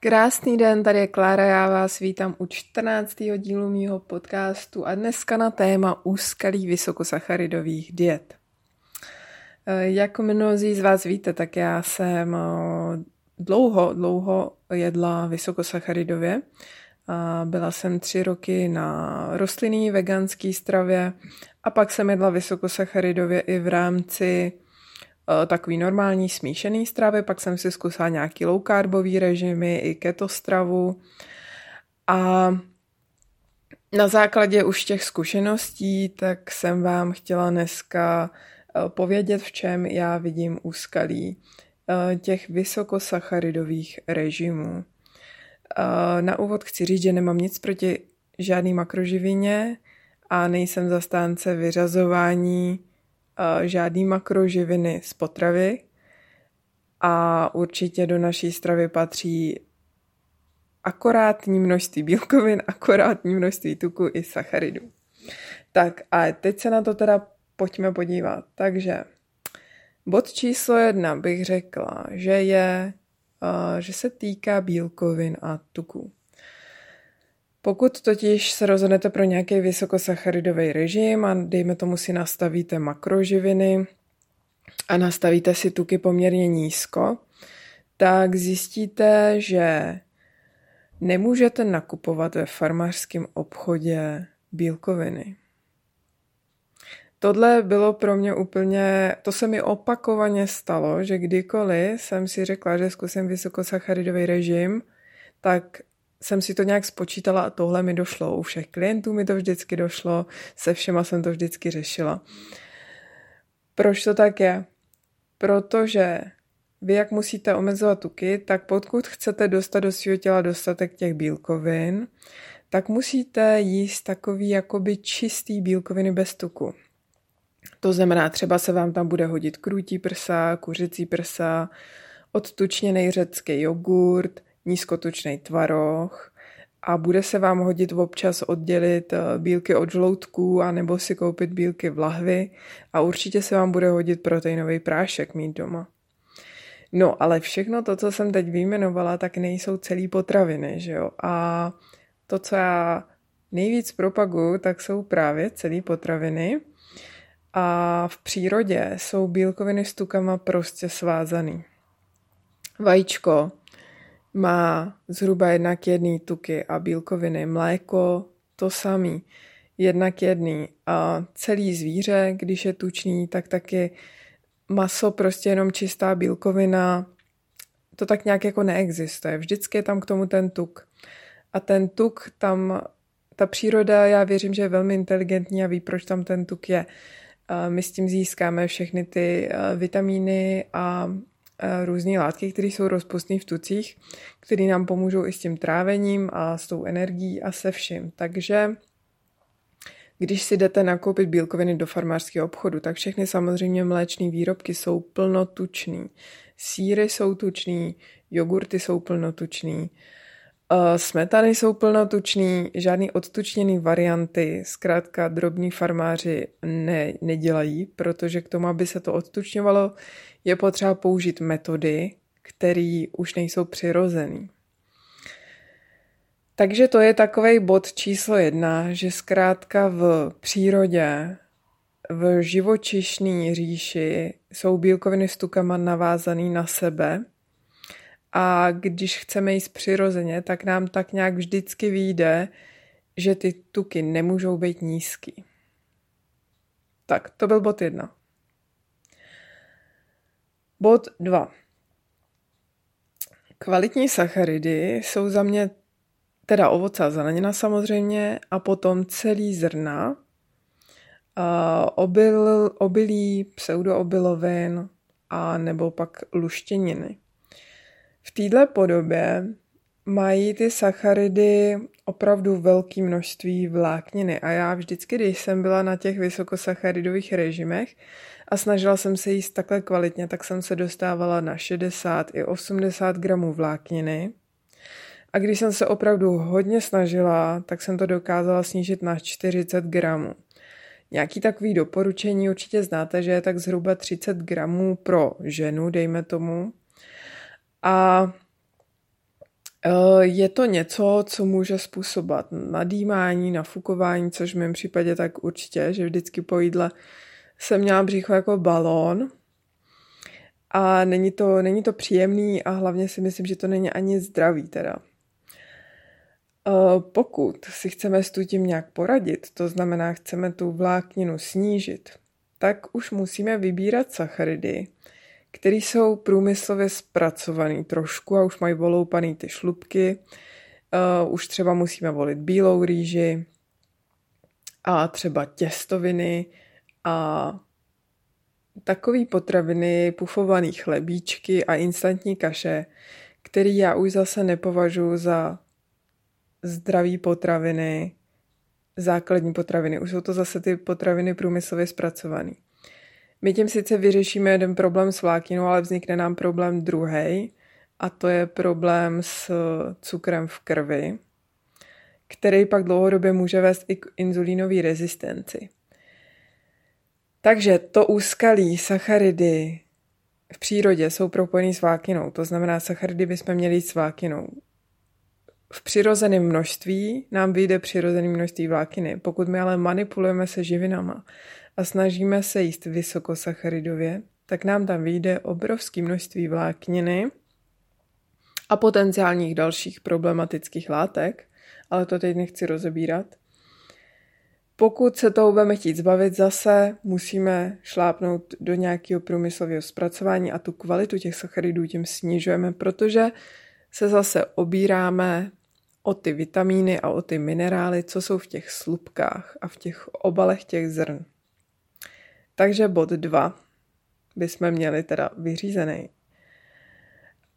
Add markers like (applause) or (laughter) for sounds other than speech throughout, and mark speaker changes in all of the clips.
Speaker 1: Krásný den, tady je Klára, já vás vítám u 14. dílu mýho podcastu a dneska na téma úskalí vysokosacharidových diet. Eh, jak mnozí z vás víte, tak já jsem eh, dlouho, dlouho jedla vysokosacharidově. Byla jsem tři roky na rostlinný veganský stravě a pak jsem jedla vysokosacharidově i v rámci takový normální smíšený stravy, pak jsem si zkusila nějaký low carbový režimy i keto stravu a na základě už těch zkušeností, tak jsem vám chtěla dneska eh, povědět, v čem já vidím úskalí eh, těch vysokosacharidových režimů. Na úvod chci říct, že nemám nic proti žádný makroživině a nejsem zastánce vyřazování žádný makroživiny z potravy a určitě do naší stravy patří akorátní množství bílkovin, akorátní množství tuku i sacharidů. Tak a teď se na to teda pojďme podívat. Takže bod číslo jedna bych řekla, že je, že se týká bílkovin a tuku. Pokud totiž se rozhodnete pro nějaký vysokosacharidový režim a dejme tomu si nastavíte makroživiny a nastavíte si tuky poměrně nízko, tak zjistíte, že nemůžete nakupovat ve farmářském obchodě bílkoviny. Tohle bylo pro mě úplně, to se mi opakovaně stalo, že kdykoliv jsem si řekla, že zkusím vysokosacharidový režim, tak jsem si to nějak spočítala a tohle mi došlo. U všech klientů mi to vždycky došlo, se všema jsem to vždycky řešila. Proč to tak je? Protože vy, jak musíte omezovat tuky, tak pokud chcete dostat do svého těla dostatek těch bílkovin, tak musíte jíst takový jakoby čistý bílkoviny bez tuku. To znamená, třeba se vám tam bude hodit krutí prsa, kuřecí prsa, odtučněný řecký jogurt, nízkotučný tvaroh a bude se vám hodit občas oddělit eh, bílky od žloutků a nebo si koupit bílky v lahvi a určitě se vám bude hodit proteinový prášek mít doma. No, ale všechno to, co jsem teď vyjmenovala, tak nejsou celý potraviny, že jo? A to, co já nejvíc propaguju, tak jsou právě celý potraviny. A v přírodě jsou bílkoviny s tukama prostě svázaný. Vajíčko, má zhruba jednak jedný tuky a bílkoviny. Mléko to samý, jednak jedný. A celý zvíře, když je tučný, tak taky maso prostě jenom čistá bílkovina, to tak nějak jako neexistuje. Vždycky je tam k tomu ten tuk. A ten tuk tam, ta příroda, já věřím, že je velmi inteligentní a ví, proč tam ten tuk je. My s tím získáme všechny ty eh, vitamíny a různé látky, které jsou rozpustné v tucích, které nám pomůžou i s tím trávením a s tou energií a se vším. Takže když si jdete nakoupit bílkoviny do farmářského obchodu, tak všechny samozřejmě mléčné výrobky jsou plnotučný. Síry jsou tučný, jogurty jsou plnotučný, eh, smetany jsou plnotučný, žádný odtučněný varianty, zkrátka drobní farmáři ne, nedělají, protože k tomu, aby se to odtučňovalo, je potřeba použít metody, které už nejsou přirozený. Takže to je takový bod číslo jedna, že zkrátka v přírodě, v živočišné říši jsou bílkoviny s tukama navázaný na sebe a když chceme jíst přirozeně, tak nám tak nějak vždycky vyjde, že ty tuky nemůžou být nízký. Tak, to byl bod jedna. Bod 2. Kvalitní sacharidy jsou za mě teda ovoce a zelenina samozřejmě a potom celý zrna, obil, obilí, pseudoobilovin a nebo pak luštěniny. V této podobě mají ty sacharidy opravdu velké množství vlákniny a já vždycky, když jsem byla na těch vysokosacharidových režimech a snažila jsem se jíst takhle kvalitně, tak jsem se dostávala na 60 i 80 gramů vlákniny. A když jsem se opravdu hodně snažila, tak jsem to dokázala snížit na 40 gramů. Nějaký takový doporučení určitě znáte, že je tak zhruba 30 gramů pro ženu, dejme tomu. A Eh, je to něco, co může způsobovat nadýmání, nafukování, což v mém případě tak určitě, že vždycky po jídle jsem měla břicho jako balón a není to, není to příjemný a hlavně si myslím, že to není ani zdravý teda. Eh, pokud si chceme s tím nějak poradit, to znamená, chceme tu vlákninu snížit, tak už musíme vybírat sacharidy, které jsou průmyslově zpracované trošku a už mají voloupaný ty šlubky. Uh, už třeba musíme volit bílou rýži a třeba těstoviny a takové potraviny, pufované chlebíčky a instantní kaše, který já už zase nepovažuji za zdraví potraviny, základní potraviny. Už jsou to zase ty potraviny průmyslově zpracované. My tím sice vyřešíme jeden problém s vlákinou, ale vznikne nám problém druhý, a to je problém s cukrem v krvi, který pak dlouhodobě může vést i k inzulínové rezistenci. Takže to úskalí sacharidy v přírodě jsou propojený s vlákinou, to znamená, sacharidy bychom měli s vlákinou. V přirozeném množství nám vyjde přirozené množství vlákiny. Pokud my ale manipulujeme se živinama a snažíme se jíst vysokosacharidově, tak nám tam vyjde obrovské množství vlákniny a potenciálních dalších problematických látek, ale to teď nechci rozebírat. Pokud se toho budeme chtít zbavit, zase musíme šlápnout do nějakého průmyslového zpracování a tu kvalitu těch sacharidů tím snižujeme, protože se zase obíráme o ty vitamíny a o ty minerály, co jsou v těch slupkách a v těch obalech těch zrn. Takže bod 2 bychom měli teda vyřízený.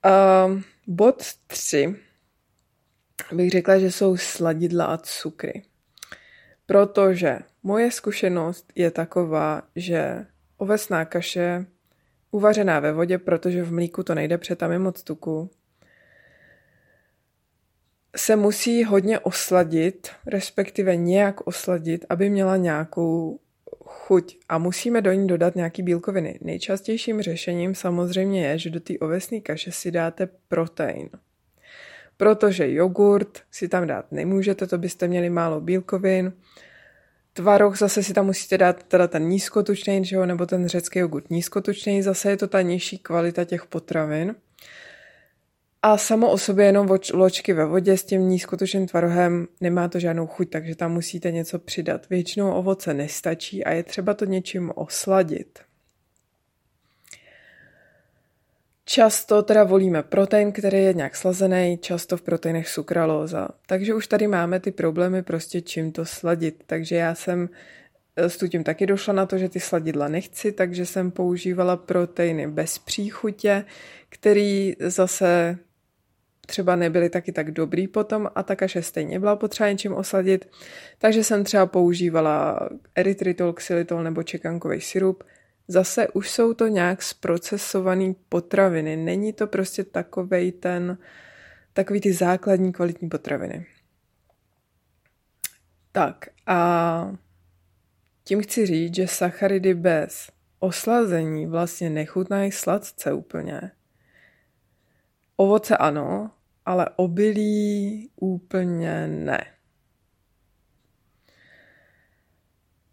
Speaker 1: Uh, bod 3 bych řekla, že jsou sladidla a cukry. Protože moje zkušenost je taková, že ovesná kaše uvařená ve vodě, protože v mlíku to nejde, protože tam je moc tuku, se musí hodně osladit, respektive nějak osladit, aby měla nějakou chuť a musíme do ní dodat nějaký bílkoviny. Nejčastějším řešením samozřejmě je, že do té ovesné kaše si dáte protein. Protože jogurt si tam dát nemůžete, to byste měli málo bílkovin. Tvaroh zase si tam musíte dát teda ten nízkotučný, že jo, nebo ten řecký jogurt nízkotučný, zase je to ta nižší kvalita těch potravin. A samo o sobě jenom ločky ve vodě s tím nízkotučným tvarohem nemá to žádnou chuť, takže tam musíte něco přidat. Většinou ovoce nestačí a je třeba to něčím osladit. Často teda volíme protein, který je nějak slazený, často v proteinech sukralóza. Takže už tady máme ty problémy prostě čím to sladit. Takže já jsem s tím taky došla na to, že ty sladidla nechci, takže jsem používala proteiny bez příchutě, který zase třeba nebyly taky tak dobrý potom a ta kaše stejně byla potřeba něčím osladit, takže jsem třeba používala erytritol, xylitol nebo čekankový syrup. Zase už jsou to nějak zprocesované potraviny, není to prostě takovej ten, takový ty základní kvalitní potraviny. Tak a tím chci říct, že sacharidy bez oslazení vlastně nechutnají sladce úplně. Ovoce ano, ale obilí úplně ne.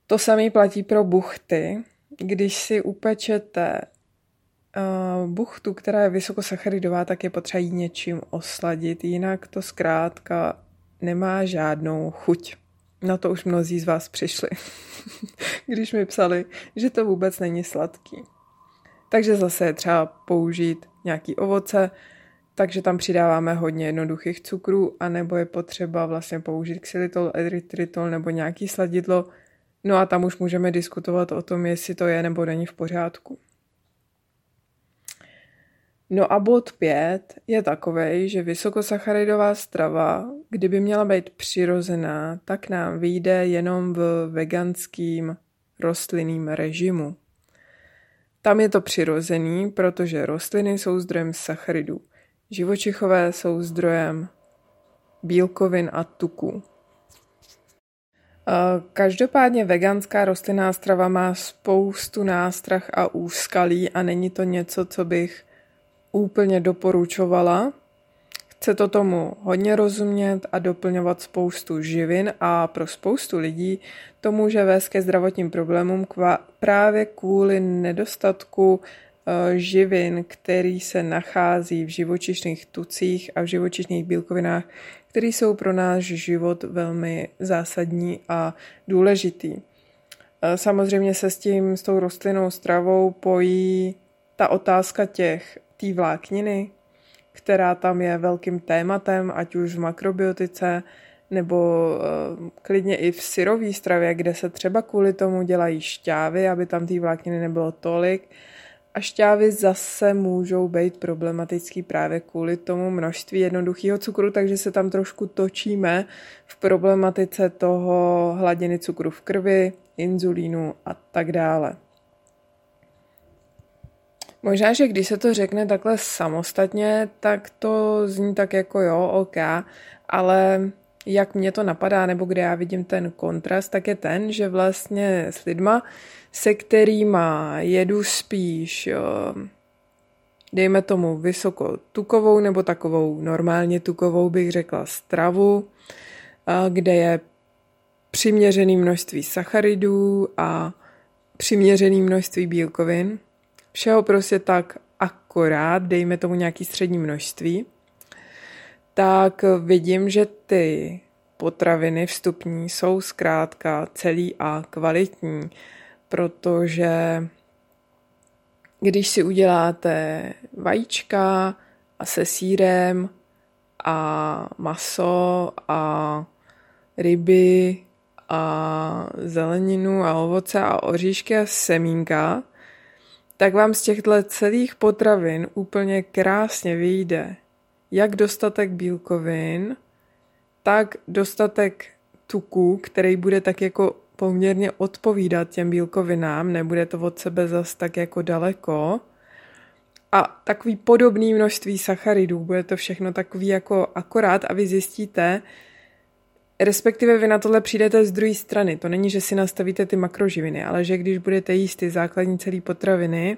Speaker 1: To samé platí pro buchty. Když si upečete uh, buchtu, která je vysokosacharidová, tak je potřeba jí něčím osladit, jinak to zkrátka nemá žádnou chuť. Na to už mnozí z vás přišli, (laughs) když mi psali, že to vůbec není sladký. Takže zase je třeba použít nějaký ovoce, takže tam přidáváme hodně jednoduchých cukrů, anebo je potřeba vlastně použít xylitol, erytritol nebo nějaký sladidlo. No a tam už můžeme diskutovat o tom, jestli to je nebo není v pořádku. No a bod 5 je takový, že vysokosacharidová strava, kdyby měla být přirozená, tak nám vyjde jenom v veganským rostlinným režimu. Tam je to přirozený, protože rostliny jsou zdrojem sacharidů. Živočichové jsou zdrojem bílkovin a tuků. Každopádně veganská rostlinná strava má spoustu nástrah a úskalí a není to něco, co bych úplně doporučovala. Chce to tomu hodně rozumět a doplňovat spoustu živin a pro spoustu lidí to může vést ke zdravotním problémům právě kvůli nedostatku živin, který se nachází v živočišných tucích a v živočišných bílkovinách, které jsou pro náš život velmi zásadní a důležitý. Eh, samozřejmě se s tím, s tou rostlinnou stravou pojí ta otázka těch, té vlákniny, která tam je velkým tématem, ať už v makrobiotice, nebo uh, klidně i v syrové stravě, kde se třeba kvůli tomu dělají šťávy, aby tam té vlákniny nebylo tolik. A šťávy zase můžou být problematický právě kvůli tomu množství jednoduchého cukru, takže se tam trošku točíme v problematice toho hladiny cukru v krvi, inzulínu a tak dále. Možná, že když se to řekne takhle samostatně, tak to zní tak jako jo, ok, ale jak mě to napadá, nebo kde já vidím ten kontrast, tak je ten, že vlastně s lidma, se kterýma jedu spíš, dejme tomu vysoko tukovou nebo takovou normálně tukovou, bych řekla, stravu, kde je přiměřený množství sacharidů a přiměřený množství bílkovin, všeho prostě tak akorát, dejme tomu nějaký střední množství, tak vidím, že ty potraviny vstupní jsou zkrátka celý a kvalitní, protože když si uděláte vajíčka a se sírem a maso a ryby a zeleninu a ovoce a oříšky a semínka, tak vám z těchto celých potravin úplně krásně vyjde jak dostatek bílkovin, tak dostatek tuku, který bude tak jako poměrně odpovídat těm bílkovinám, nebude to od sebe zas tak jako daleko. A takový podobný množství sacharidů, bude to všechno takový jako akorát a vy zjistíte, respektive vy na tohle přijdete z druhé strany. To není, že si nastavíte ty makroživiny, ale že když budete jíst ty základní celé potraviny,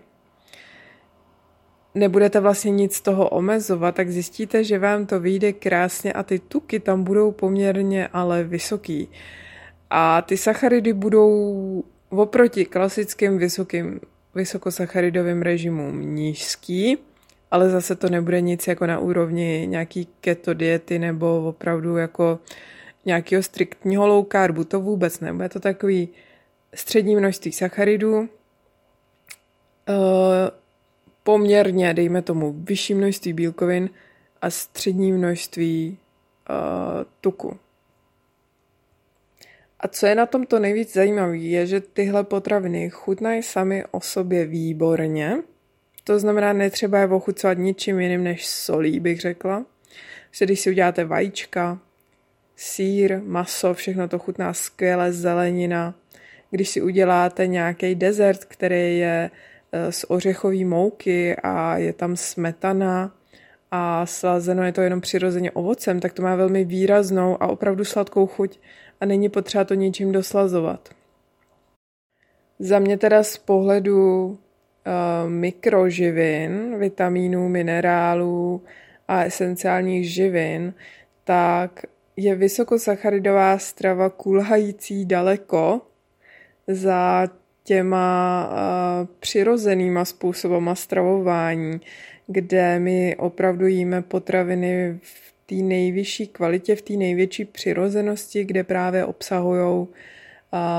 Speaker 1: nebudete vlastně nic z toho omezovat, tak zjistíte, že vám to vyjde krásně a ty tuky tam budou poměrně ale vysoký. A ty sacharidy budou oproti klasickým vysokým, vysokosacharidovým režimům nízký, ale zase to nebude nic jako na úrovni nějaký keto diety nebo opravdu jako nějakého striktního low carbu, to vůbec nebude to takový střední množství sacharidů, poměrně, dejme tomu, vyšší množství bílkovin a střední množství uh, tuku. A co je na tom to nejvíc zajímavé, je, že tyhle potraviny chutnají sami o sobě výborně. To znamená, netřeba je ochucovat ničím jiným než solí, bych řekla. Že když si uděláte vajíčka, sír, maso, všechno to chutná skvěle, zelenina. Když si uděláte nějaký dezert, který je Eh, z ořechové mouky a je tam smetana a slazeno je to jenom přirozeně ovocem, tak to má velmi výraznou a opravdu sladkou chuť a není potřeba to ničím doslazovat. Za mě teda z pohledu uh, mikroživin, vitamínů, minerálů a esenciálních živin, tak je vysokosacharidová strava kulhající daleko za těma přirozenýma způsobama stravování, kde my opravdu jíme potraviny v té nejvyšší kvalitě, v té největší přirozenosti, kde právě obsahují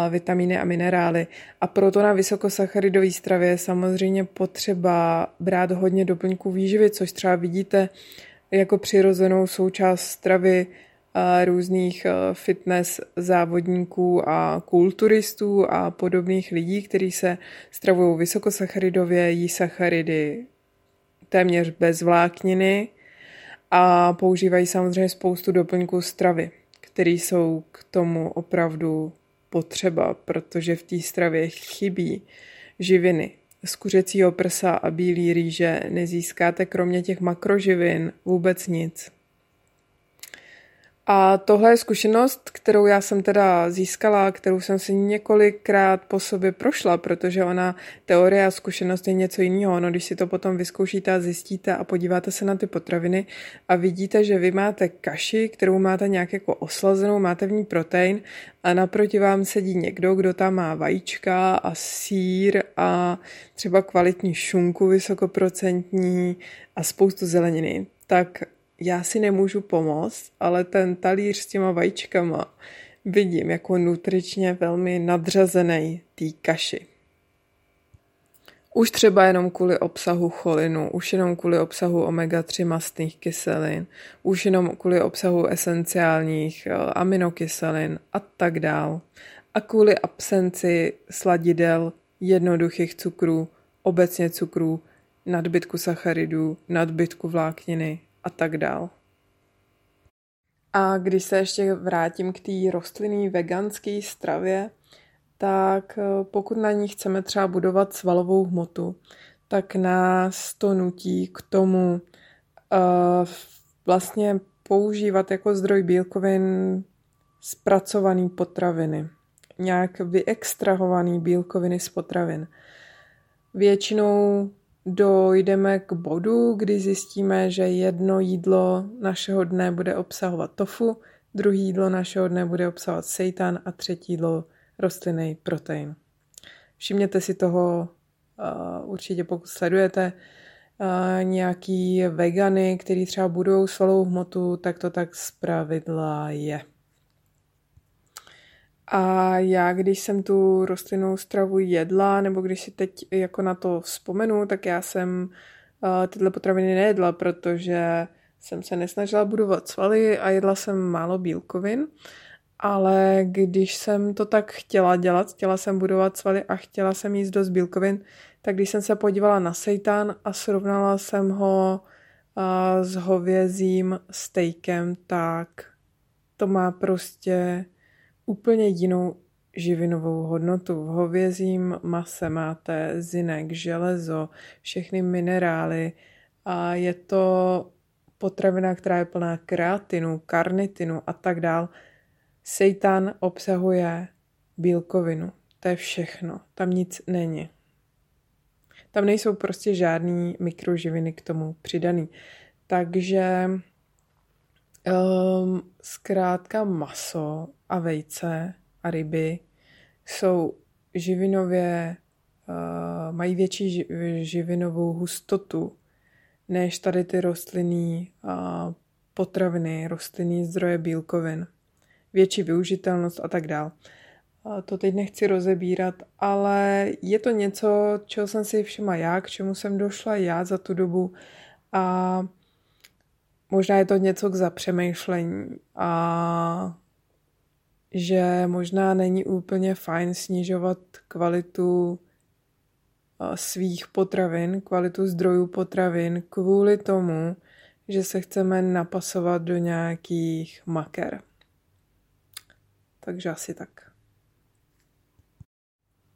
Speaker 1: vitamíny a minerály. A proto na vysokosacharidové stravě je samozřejmě potřeba brát hodně doplňků výživy, což třeba vidíte jako přirozenou součást stravy různých eh, fitness závodníků a kulturistů a podobných lidí, kteří se stravují vysokosacharidově, jí sacharidy téměř bez vlákniny a používají samozřejmě spoustu doplňků stravy, které jsou k tomu opravdu potřeba, protože v té stravě chybí živiny. Z kuřecího prsa a bílý rýže nezískáte kromě těch makroživin vůbec nic. A tohle je zkušenost, kterou já jsem teda získala, kterou jsem si několikrát po sobě prošla, protože ona, teorie a zkušenost je něco jiného. No, když si to potom vyzkoušíte a zjistíte a podíváte se na ty potraviny a vidíte, že vy máte kaši, kterou máte nějak jako oslazenou, máte v ní protein a naproti vám sedí někdo, kdo tam má vajíčka a sír a třeba kvalitní šunku vysokoprocentní a spoustu zeleniny, tak já si nemůžu pomoct, ale ten talíř s těma vajíčkama vidím jako nutričně velmi nadřazený té kaši. Už třeba jenom kvůli obsahu cholinu, už jenom kvůli obsahu omega-3 mastných kyselin, už jenom kvůli obsahu esenciálních eh, aminokyselin a tak dál. A kvůli absenci sladidel, jednoduchých cukrů, obecně cukrů, nadbytku sacharidů, nadbytku vlákniny a tak dál. A když se ještě vrátím k té rostlinné veganské stravě, tak eh, pokud na ní chceme třeba budovat svalovou hmotu, tak nás to nutí k tomu uh, vlastně používat jako zdroj bílkovin zpracovaný potraviny. Nějak vyextrahovaný bílkoviny z potravin. Většinou dojdeme k bodu, kdy zjistíme, že jedno jídlo našeho dne bude obsahovat tofu, druhý jídlo našeho dne bude obsahovat seitan a třetí jídlo rostlinný protein. Všimněte si toho uh, určitě, pokud sledujete uh, nějaký vegany, který třeba budou svalovou hmotu, tak to tak zpravidla je. A já, když jsem tu rostlinnou stravu jedla, nebo když si teď jako na to vzpomenu, tak já jsem uh, tyhle potraviny nejedla, protože jsem se nesnažila budovat svaly a jedla jsem málo bílkovin. Ale když jsem to tak chtěla dělat, chtěla jsem budovat svaly a chtěla jsem jíst dost bílkovin, tak když jsem se podívala na seitan a srovnala jsem ho uh, s hovězím stejkem, tak to má prostě úplně jinou živinovou hodnotu. V hovězím mase máte zinek, železo, všechny minerály a je to potravina, která je plná kreatinu, karnitinu a tak dál. Seitan obsahuje bílkovinu. To je všechno. Tam nic není. Tam nejsou prostě žádný mikroživiny k tomu přidaný. Takže um, zkrátka maso a vejce a ryby jsou živinově, uh, mají větší ži, živinovou hustotu než tady ty rostlinný uh, potraviny, rostlinný zdroje bílkovin. Větší využitelnost a tak dál. Uh, to teď nechci rozebírat, ale je to něco, čeho jsem si všimla já, k čemu jsem došla já za tu dobu a možná je to něco k zapřemýšlení a že možná není úplně fajn snižovat kvalitu svých potravin, kvalitu zdrojů potravin kvůli tomu, že se chceme napasovat do nějakých maker. Takže asi tak.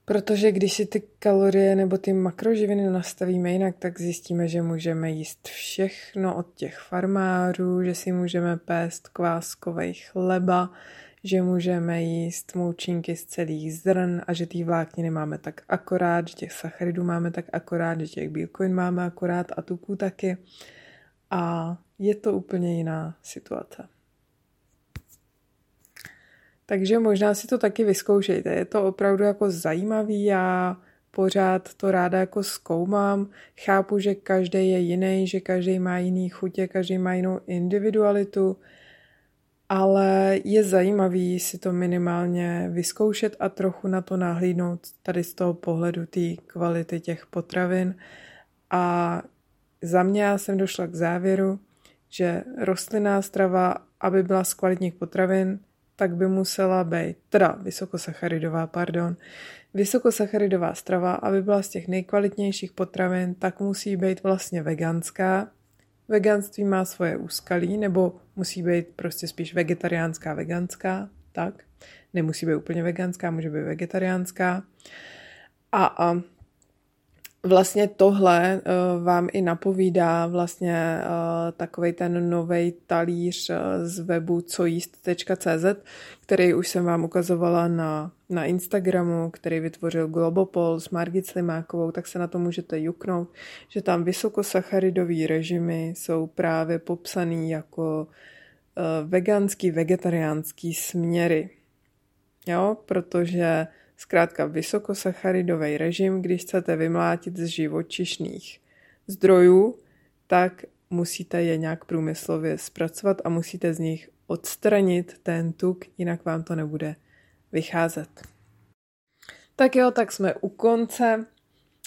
Speaker 1: Protože když si ty kalorie nebo ty makroživiny nastavíme jinak, tak zjistíme, že můžeme jíst všechno od těch farmářů, že si můžeme pést kváskovej chleba, že můžeme jíst moučinky z celých zrn a že ty vlákniny máme tak akorát, že těch sacharidů máme tak akorát, že těch bílkovin máme akorát a tuků taky. A je to úplně jiná situace. Takže možná si to taky vyzkoušejte. Je to opravdu jako zajímavý. Já pořád to ráda jako zkoumám. Chápu, že každý je jiný, že každý má jiný chutě, každý má jinou individualitu ale je zajímavý si to minimálně vyzkoušet a trochu na to nahlídnout tady z toho pohledu té kvality těch potravin. A za mě já jsem došla k závěru, že rostlinná strava, aby byla z kvalitních potravin, tak by musela být, teda vysokosacharidová, pardon, vysokosacharidová strava, aby byla z těch nejkvalitnějších potravin, tak musí být vlastně veganská, Veganství má svoje úskalí, nebo musí být prostě spíš vegetariánská, veganská, tak. Nemusí být úplně veganská, může být vegetariánská. A, a vlastně tohle uh, vám i napovídá vlastně uh, takový ten nový talíř uh, z webu cojíst.cz, který už jsem vám ukazovala na, na Instagramu, který vytvořil Globopol s Margit Slimákovou, tak se na to můžete juknout, že tam vysokosacharidový režimy jsou právě popsaný jako veganský, vegetariánský směry. Jo, protože Zkrátka vysokosacharidový režim, když chcete vymlátit z živočišných zdrojů, tak musíte je nějak průmyslově zpracovat a musíte z nich odstranit ten tuk, jinak vám to nebude vycházet. Tak jo, tak jsme u konce.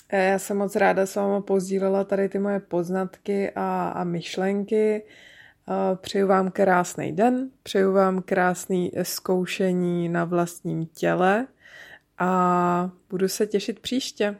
Speaker 1: Eh, já jsem moc ráda s váma pozdílela tady ty moje poznatky a, a myšlenky. Eh, přeju vám krásný den, přeju vám krásný zkoušení na vlastním těle a budu se těšit příště.